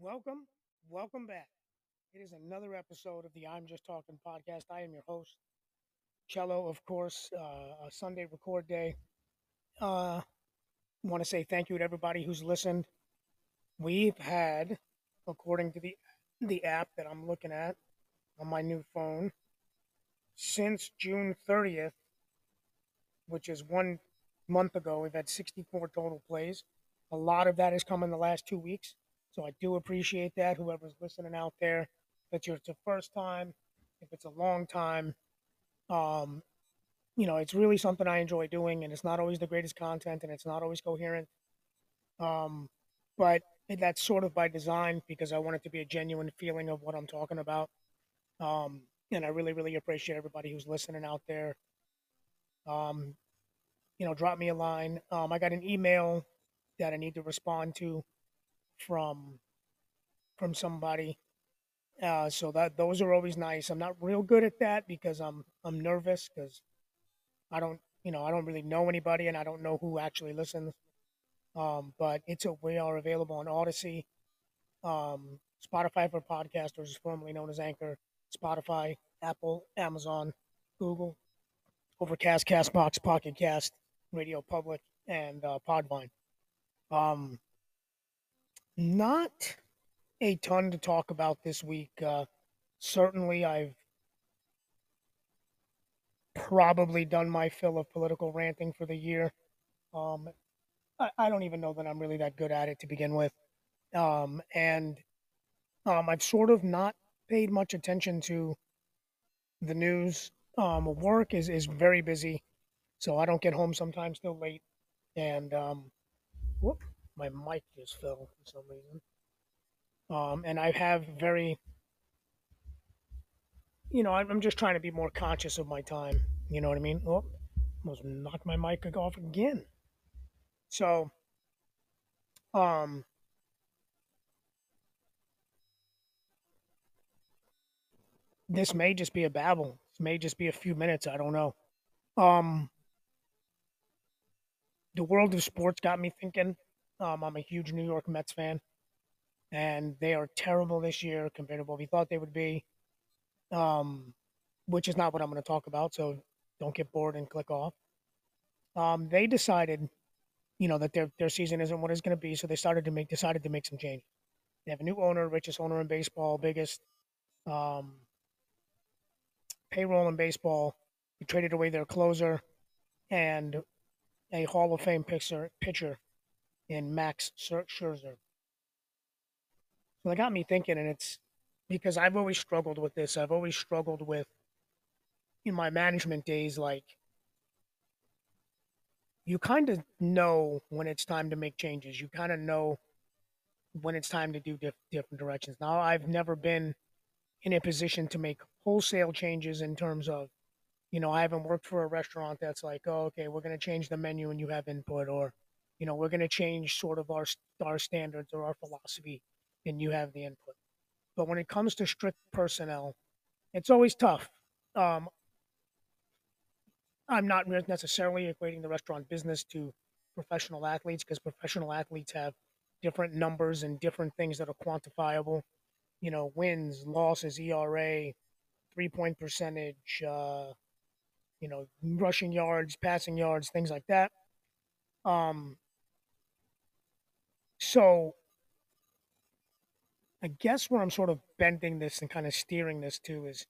Welcome, welcome back. It is another episode of the I'm Just Tawkin podcast. I am your host, Cello, of course, uh, a Sunday record day. Uh, want to say thank you to everybody who's listened. We've had, according to the the app that I'm looking at on my new phone, since June 30th, which is one month ago, we've had 64 total plays. A lot of that has come in the last two weeks. So I do appreciate that. Whoever's listening out there, if it's your it's the first time, if it's a long time, um, you know, it's really something I enjoy doing, and it's not always the greatest content, and it's not always coherent. Um, but that's sort of by design because I want it to be a genuine feeling of what I'm talking about. Um, and I really, really appreciate everybody who's listening out there. Um, you know, drop me a line. Um, I got an email that I need to respond to from from somebody. Uh, so that those are always nice. I'm not real good at that because I'm I'm nervous because I don't you know I don't really know anybody and I don't know who actually listens. Um, but it's a we are available on Odysee, um, Spotify for podcasters, formerly known as Anchor, Spotify, Apple, Amazon, Google, Overcast, Castbox, Pocket Cast, Radio Public, and uh, Podvine. Um, not a ton to talk about this week. Uh, certainly, I've probably done my fill of political ranting for the year. Um, I, I, don't even know that I'm really that good at it to begin with. Um, and um, I've sort of not paid much attention to the news. Um, work is, is very busy, so I don't get home sometimes till late. And um, whoop, my mic just fell for some reason. Um, and I have very, you know, I'm just trying to be more conscious of my time. You know what I mean? Oh, almost knocked my mic off again. So, um, this may just be a babble. This may just be a few minutes. I don't know. Um, the world of sports got me thinking um, I'm a huge New York Mets fan, and they are terrible this year compared to what we thought they would be. Um, which is not what I'm going to talk about. So don't get bored and click off. Um, they decided, you know, that their their season isn't what it's going to be, so they started to make decided to make some changes. They have a new owner, richest owner in baseball, biggest um, payroll in baseball. They traded away their closer and a Hall of Fame pitcher, pitcher in Max Scherzer. So that got me thinking, and it's because I've always struggled with this. I've always struggled with in my management days, like you kind of know when it's time to make changes. You kind of know when it's time to do diff- different directions. Now, I've never been in a position to make wholesale changes in terms of, you know, I haven't worked for a restaurant that's like, oh, okay, we're going to change the menu and you have input, or you know, we're going to change sort of our our standards or our philosophy, and you have the input. But when it comes to strict personnel, it's always tough. Um, I'm not necessarily equating the restaurant business to professional athletes because professional athletes have different numbers and different things that are quantifiable. You know, wins, losses, ERA, three point percentage, uh, you know, rushing yards, passing yards, things like that. Um, so I guess where I'm sort of bending this and kind of steering this to is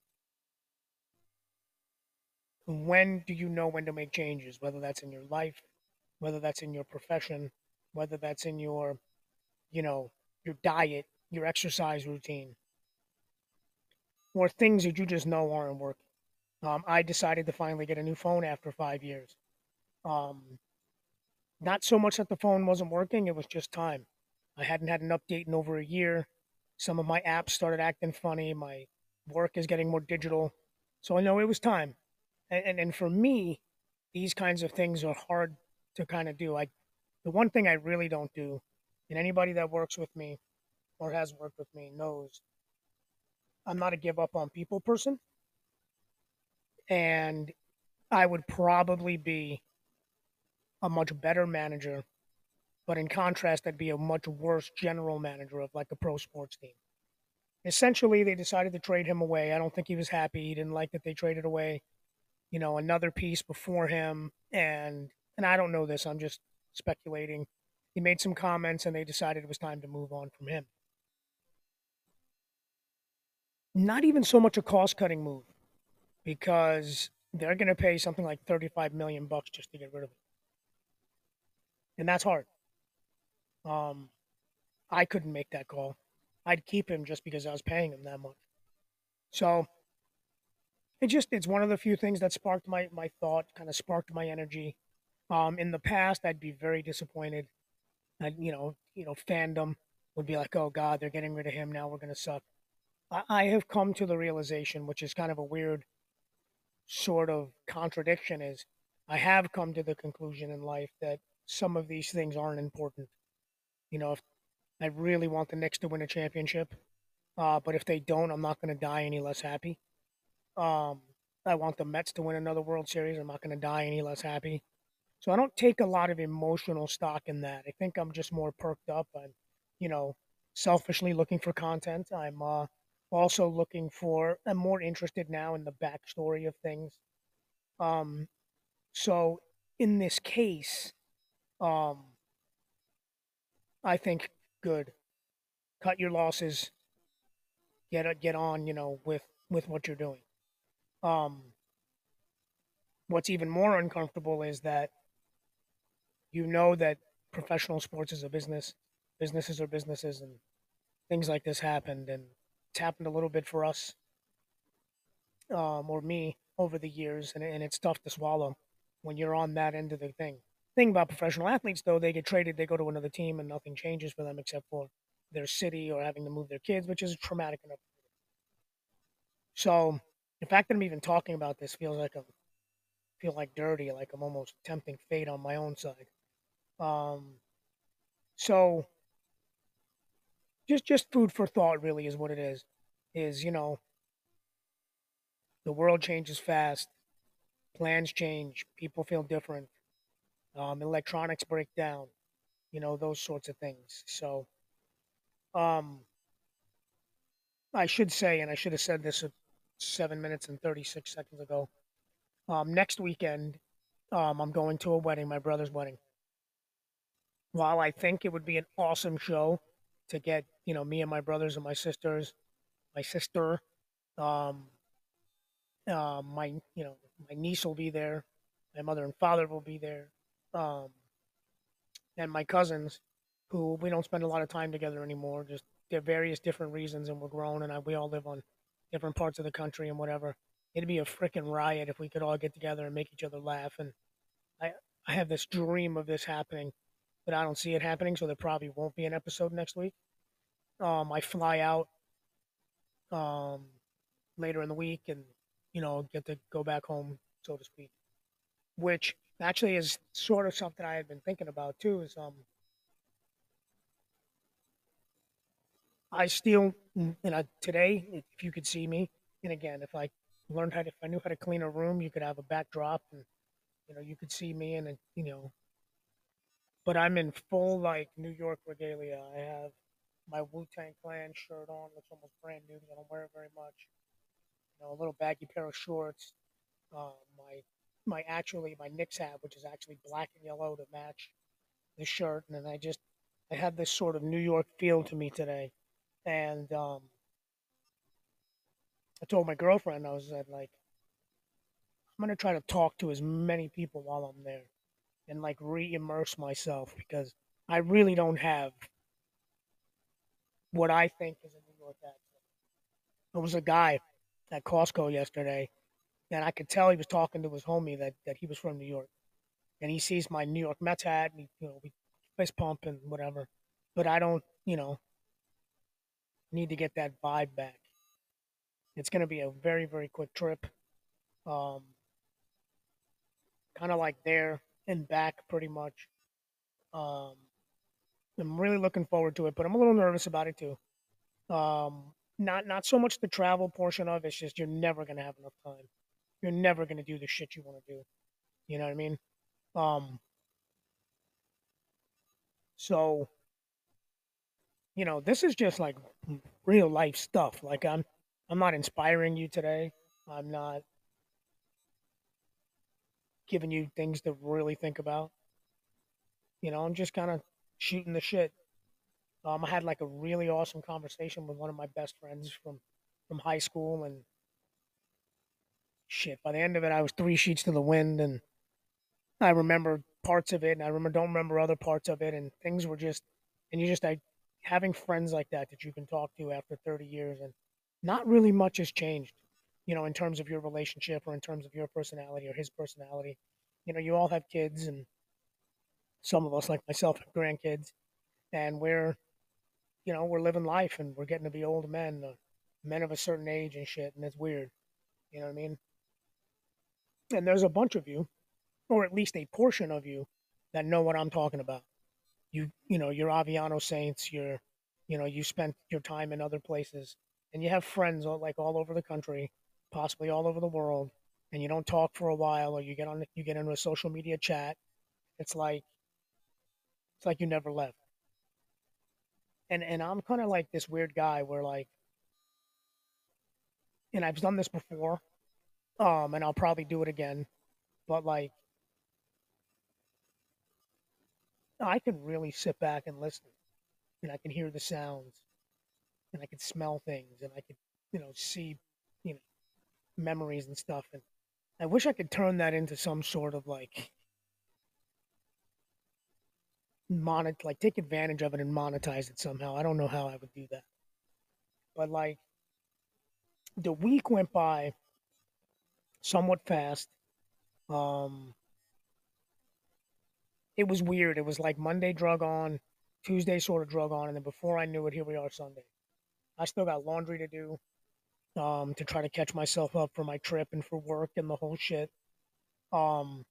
when do you know when to make changes, whether that's in your life, whether that's in your profession, whether that's in your, you know, your diet, your exercise routine, or things that you just know aren't working. Um, I decided to finally get a new phone after five years. Um, not so much that the phone wasn't working, it was just time. I hadn't had an update in over a year. Some of my apps started acting funny. My work is getting more digital. So I know it was time. And, and, and for me, these kinds of things are hard to kind of do. I, the one thing I really don't do, and anybody that works with me or has worked with me knows I'm not a give up on people person. and I would probably be a much better manager, but in contrast, I'd be a much worse general manager of like a pro sports team. Essentially, they decided to trade him away. I don't think he was happy. He didn't like that they traded away, you know, another piece before him, and and I don't know this. I'm just speculating. He made some comments, and they decided it was time to move on from him. Not even so much a cost cutting move, because they're going to pay something like 35 million bucks just to get rid of him and that's hard. Um, I couldn't make that call. I'd keep him just because I was paying him that much. So it just it's one of the few things that sparked my my thought, kind of sparked my energy. Um, in the past, I'd be very disappointed. And you know, you know, fandom would be like, "Oh God, they're getting rid of him now. We're gonna suck." I, have come to the realization, which is kind of a weird sort of contradiction, is I have come to the conclusion in life that some of these things aren't important. You know, if I really want the Knicks to win a championship, uh, but if they don't, I'm not going to die any less happy. Um, I want the Mets to win another World Series. I'm not going to die any less happy. So I don't take a lot of emotional stock in that. I think I'm just more perked up. I'm, you know, selfishly looking for content. I'm uh, also looking for. I'm more interested now in the backstory of things. Um, so in this case, um, I think good. Cut your losses. Get a get on, you know, with with what you're doing. Um, what's even more uncomfortable is that you know that professional sports is a business, businesses are businesses, and things like this happened, and it's happened a little bit for us, um, or me over the years, and, and it's tough to swallow when you're on that end of the thing thing about professional athletes, though, they get traded, they go to another team, and nothing changes for them except for their city or having to move their kids, which is traumatic enough. So the fact that I'm even talking about this feels like I'm feel like dirty, like I'm almost tempting fate on my own side. Um, so just just food for thought, really, is what it is. Is you know the world changes fast, plans change, people feel different um, electronics break down, you know, those sorts of things. So, um, I should say, and I should have said this seven minutes and 36 seconds ago. Um, next weekend, um, I'm going to a wedding, my brother's wedding. While I think it would be an awesome show to get, you know, me and my brothers and my sisters, my sister, um, uh, my, you know, my niece will be there, my mother and father will be there, um, and my cousins, who we don't spend a lot of time together anymore. Just there are various different reasons, and we're grown, and I, we all live on different parts of the country and whatever. It'd be a freaking riot if we could all get together and make each other laugh. And I, I have this dream of this happening, but I don't see it happening, so there probably won't be an episode next week. Um, I fly out um, later in the week, and you know, get to go back home, so to speak. Which actually is sort of something I had been thinking about too. Is um, I still, you know, today, if you could see me, and again, if I learned how to, if I knew how to clean a room, you could have a backdrop, and you know, you could see me, and you know, but I'm in full like New York regalia. I have my Wu Tang Clan shirt on, looks almost brand new. Because I don't wear it very much. You know, a little baggy pair of shorts. Uh, my my actually my Knicks hat, which is actually black and yellow to match the shirt, and then I just I had this sort of New York feel to me today, and um, I told my girlfriend I was like, I'm gonna try to talk to as many people while I'm there, and like re-immerse myself because I really don't have what I think is a New York accent. There was a guy at Costco yesterday and I could tell he was talking to his homie that, that he was from New York. And he sees my New York Mets hat, and he, you know, we fist pump and whatever. But I don't, you know, need to get that vibe back. It's going to be a very, very quick trip. Um, kind of like there and back, pretty much. Um, I'm really looking forward to it, but I'm a little nervous about it too. Um, not not so much the travel portion of it, it's just you're never going to have enough time you're never gonna do the shit you want to do. You know what I mean? Um. So, you know, this is just like real life stuff. Like I'm, I'm not inspiring you today. I'm not giving you things to really think about. You know, I'm just kind of shooting the shit. Um, I had like a really awesome conversation with one of my best friends from from high school, and shit. By the end of it, I was three sheets to the wind, and I remember parts of it, and I remember don't remember other parts of it, and things were just, and you just like having friends like that that you can talk to after 30 years, and not really much has changed, you know, in terms of your relationship or in terms of your personality or his personality. You know, you all have kids, and some of us, like myself, have grandkids, and we're, you know, we're living life, and we're getting to be old men, uh, men of a certain age and shit, and it's weird. You know what I mean? And there's a bunch of you, or at least a portion of you, that know what I'm talking about. You, you know, you're Aviano Saints. You're, you know, you spent your time in other places, and you have friends all, like all over the country, possibly all over the world, and you don't talk for a while, or you get on, you get into a social media chat. It's like, it's like you never left. And and I'm kind of like this weird guy where like, and I've done this before, um, and I'll probably do it again, but like I can really sit back and listen, and I can hear the sounds, and I can smell things, and I could, you know, see, you know, memories and stuff. And I wish I could turn that into some sort of like monet, like take advantage of it and monetize it somehow. I don't know how I would do that, but like the week went by somewhat fast. Um, it was weird. It was like Monday drug on, Tuesday sort of drug on, and then before I knew it, here we are Sunday. I still got laundry to do um, to try to catch myself up for my trip and for work and the whole shit. Um,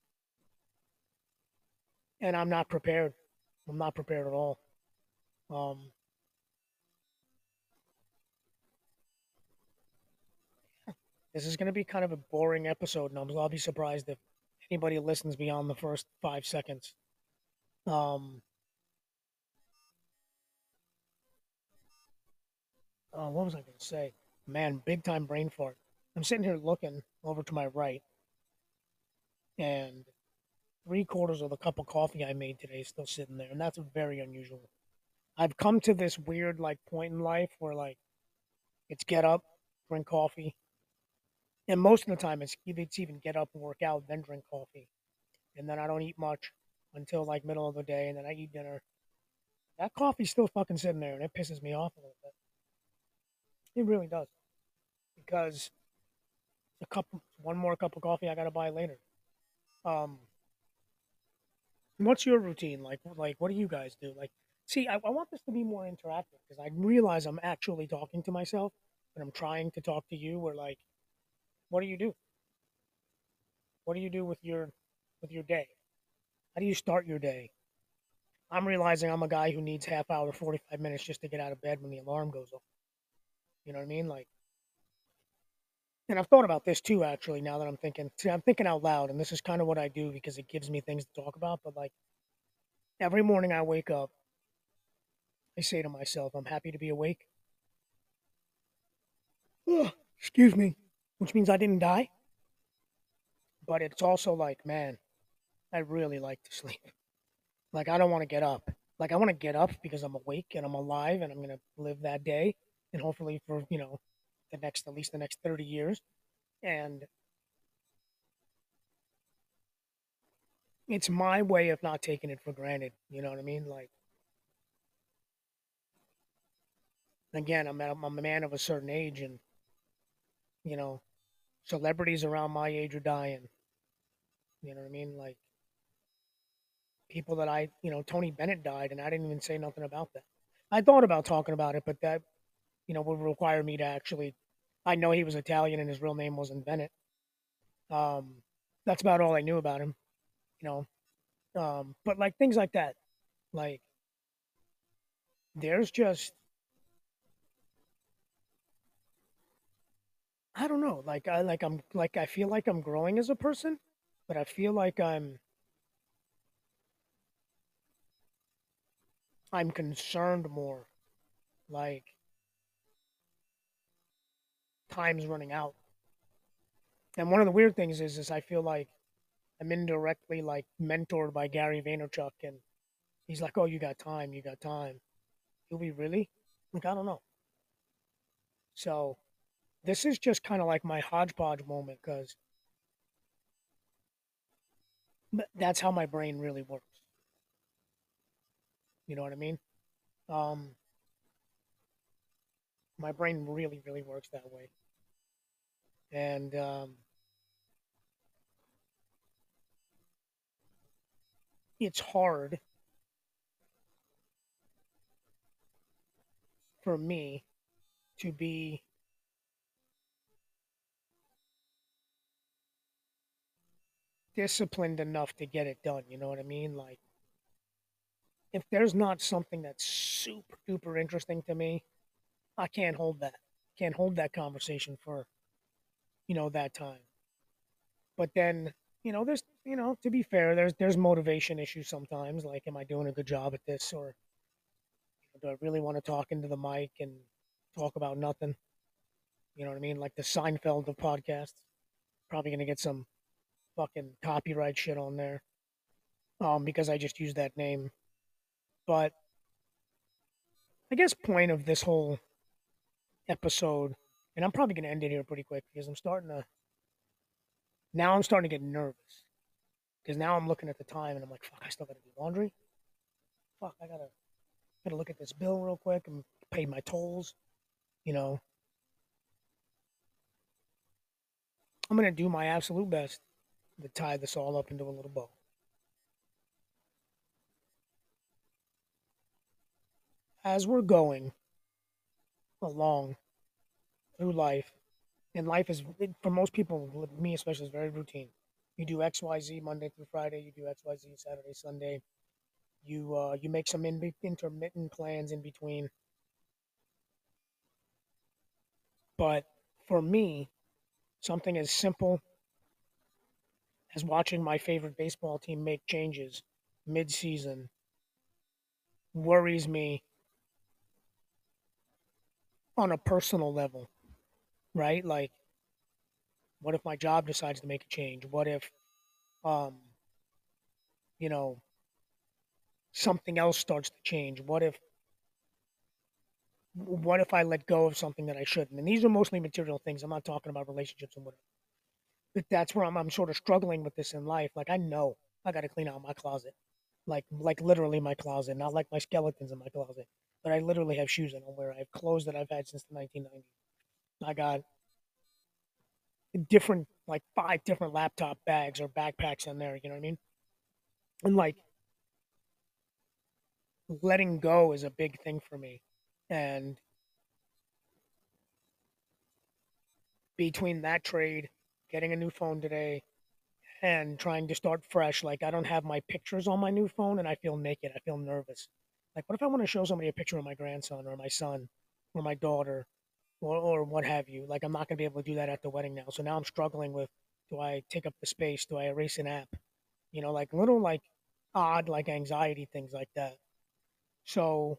and I'm not prepared. I'm not prepared at all. Um, this is going to be kind of a boring episode, and I'll, I'll be surprised if anybody listens beyond the first five seconds. Um, uh, what was I going to say? Man, big time brain fart. I'm sitting here looking over to my right, and three quarters of the cup of coffee I made today is still sitting there, and that's very unusual. I've come to this weird like point in life where like it's get up, drink coffee, and most of the time it's it's even get up and work out, then drink coffee, and then I don't eat much until like middle of the day, and then I eat dinner. That coffee's still fucking sitting there, and it pisses me off a little bit. It really does, because a cup, one more cup of coffee I gotta buy later. Um, what's your routine like? Like, what do you guys do? Like, see, I, I want this to be more interactive because I realize I'm actually talking to myself, and I'm trying to talk to you. Or like, what do you do? What do you do with your with your day? How do you start your day? I'm realizing I'm a guy who needs half hour, 45 minutes just to get out of bed when the alarm goes off. You know what I mean? Like, and I've thought about this too, actually, now that I'm thinking. See, I'm thinking out loud, and this is kind of what I do because it gives me things to talk about. But like, every morning I wake up, I say to myself, I'm happy to be awake. Excuse me, which means I didn't die. But it's also like, man, I really like to sleep. Like I don't want to get up. Like I want to get up because I'm awake and I'm alive and I'm gonna live that day and hopefully for you know the next at least the next thirty years. And it's my way of not taking it for granted. You know what I mean? Like again, I'm a, I'm a man of a certain age, and you know, celebrities around my age are dying. You know what I mean? Like people that I, you know, Tony Bennett died, and I didn't even say nothing about that. I thought about talking about it, but that, you know, would require me to actually. I know he was Italian, and his real name wasn't Bennett. Um, that's about all I knew about him, you know. Um, but like things like that, like there's just I don't know. Like I like I'm like I feel like I'm growing as a person, but I feel like I'm I'm concerned more. Like time's running out. And one of the weird things is is I feel like I'm indirectly like mentored by Gary Vaynerchuk and he's like, Oh, you got time, you got time. You'll be really? Like I don't know. So this is just kind of like my hodgepodge moment because that's how my brain really works. You know what I mean? Um, my brain really, really works that way. And um, it's hard for me to be disciplined enough to get it done. You know what I mean? Like, if there's not something that's super duper interesting to me, I can't hold that. Can't hold that conversation for, you know, that time. But then, you know, there's, you know, to be fair, there's there's motivation issues sometimes. Like, am I doing a good job at this, or do I really want to talk into the mic and talk about nothing? You know what I mean? Like the Seinfeld of podcasts. Probably gonna get some fucking copyright shit on there, um, because I just used that name. But I guess point of this whole episode, and I'm probably gonna end it here pretty quick because I'm starting to. Now I'm starting to get nervous because now I'm looking at the time and I'm like, fuck, I still gotta do laundry. Fuck, I gotta gotta look at this bill real quick and pay my tolls. You know, I'm gonna do my absolute best to tie this all up into a little bow. As we're going along through life, and life is for most people, me especially, is very routine. You do X, Y, Z Monday through Friday. You do X, Y, Z Saturday, Sunday. You uh, you make some in- intermittent plans in between. But for me, something as simple as watching my favorite baseball team make changes mid-season worries me on a personal level, right? Like, what if my job decides to make a change? What if, um, you know, something else starts to change? What if, what if I let go of something that I shouldn't? And these are mostly material things. I'm not talking about relationships and whatever. But that's where I'm, I'm sort of struggling with this in life. Like, I know I got to clean out my closet, like, like literally my closet, not like my skeletons in my closet but I literally have shoes I don't wear. I have clothes that I've had since the 1990s. I got different, like five different laptop bags or backpacks in there. You know what I mean? And like letting go is a big thing for me. And between that trade, getting a new phone today, and trying to start fresh, like I don't have my pictures on my new phone and I feel naked. I feel nervous. Like, what if I want to show somebody a picture of my grandson or my son or my daughter or, or what have you? Like, I'm not going to be able to do that at the wedding now. So now I'm struggling with do I take up the space? Do I erase an app? You know, like little, like odd, like anxiety things like that. So,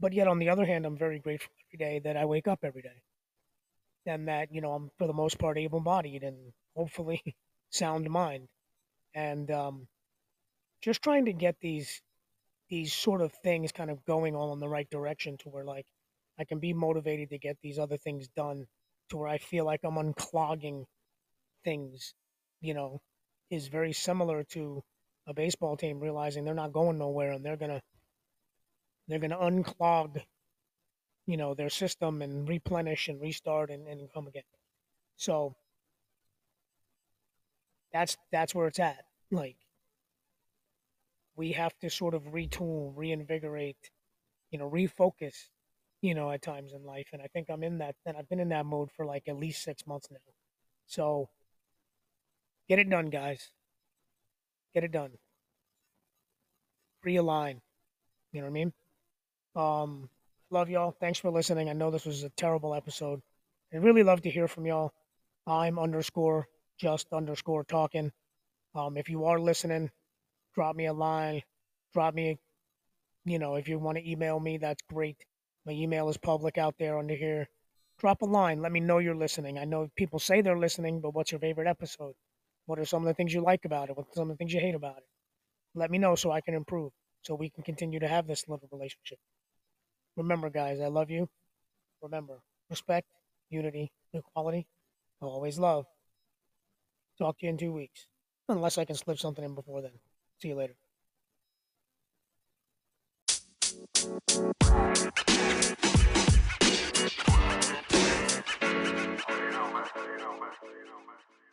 but yet on the other hand, I'm very grateful every day that I wake up every day and that, you know, I'm for the most part able bodied and hopefully sound mind. And um, just trying to get these these sort of things kind of going all in the right direction to where like I can be motivated to get these other things done to where I feel like I'm unclogging things, you know, is very similar to a baseball team realizing they're not going nowhere and they're gonna they're gonna unclog, you know, their system and replenish and restart and, and come again. So that's that's where it's at. Like we have to sort of retool, reinvigorate, you know, refocus, you know, at times in life. And I think I'm in that, and I've been in that mode for like at least six months now. So get it done, guys. Get it done. Realign. You know what I mean? Um, love y'all. Thanks for listening. I know this was a terrible episode. I'd really love to hear from y'all. I'm underscore just underscore talking. Um, if you are listening, drop me a line, drop me, you know, if you want to email me, that's great. My email is public out there under here. Drop a line. Let me know you're listening. I know people say they're listening, but what's your favorite episode? What are some of the things you like about it? What are some of the things you hate about it? Let me know so I can improve, so we can continue to have this little relationship. Remember, guys, I love you. Remember, respect, unity, equality, always love. Talk to you in two weeks. Unless I can slip something in before then. See you later. You know, man.